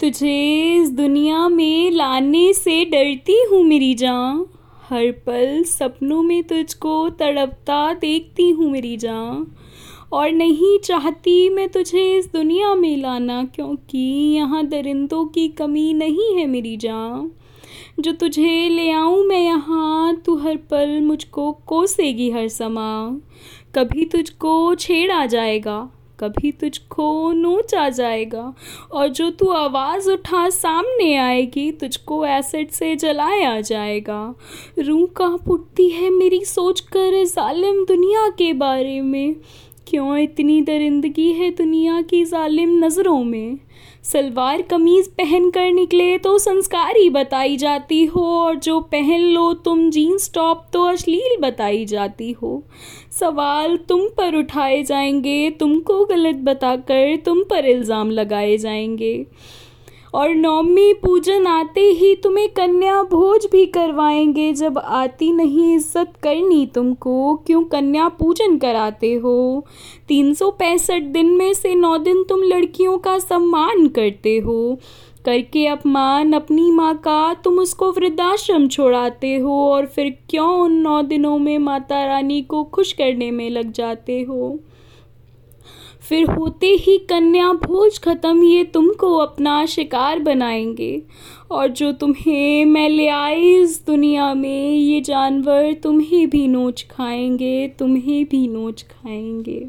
तुझे इस दुनिया में लाने से डरती हूँ मेरी जान। हर पल सपनों में तुझको तड़पता देखती हूँ मेरी जान। और नहीं चाहती मैं तुझे इस दुनिया में लाना, क्योंकि यहाँ दरिंदों की कमी नहीं है मेरी जान। जो तुझे ले आऊँ मैं यहाँ, तू हर पल मुझको कोसेगी हर समा कभी तुझको छेड़ जाएगा कभी तुझको नोच आ जाएगा और जो तू आवाज़ उठा सामने आएगी, तुझको एसिड से जलाया जाएगा। रूह कहाँ पुटती है मेरी सोच कर, जालिम दुनिया के बारे में। क्यों इतनी दरिंदगी है दुनिया की जालिम नज़रों में? सलवार कमीज़ पहन कर निकले तो संस्कारी बताई जाती हो, और जो पहन लो तुम जीन्स टॉप तो अश्लील बताई जाती हो। सवाल तुम पर उठाए जाएँगे, तुमको गलत बताकर तुम पर इल्ज़ाम लगाए जाएँगे। और नौमी पूजन आते ही तुम्हें कन्या भोज भी करवाएँगे। जब आती नहीं इज़्ज़त करनी तुमको, क्यों कन्या पूजन कराते हो? तीन सौ पैंसठ दिन में से नौ दिन तुम लड़कियों का सम्मान करते हो। करके अपमान अपनी माँ का तुम उसको वृद्धाश्रम छोड़ाते हो और फिर क्यों उन नौ दिनों में माता रानी को खुश करने में लग जाते हो? फिर होते ही कन्या भोज खत्म, ये तुमको अपना शिकार बनाएँगे। और जो तुम्हें मैं ले आई इस दुनिया में, ये जानवर तुम्हें भी नोच खाएँगे, तुम्हें भी नोच खाएँगे।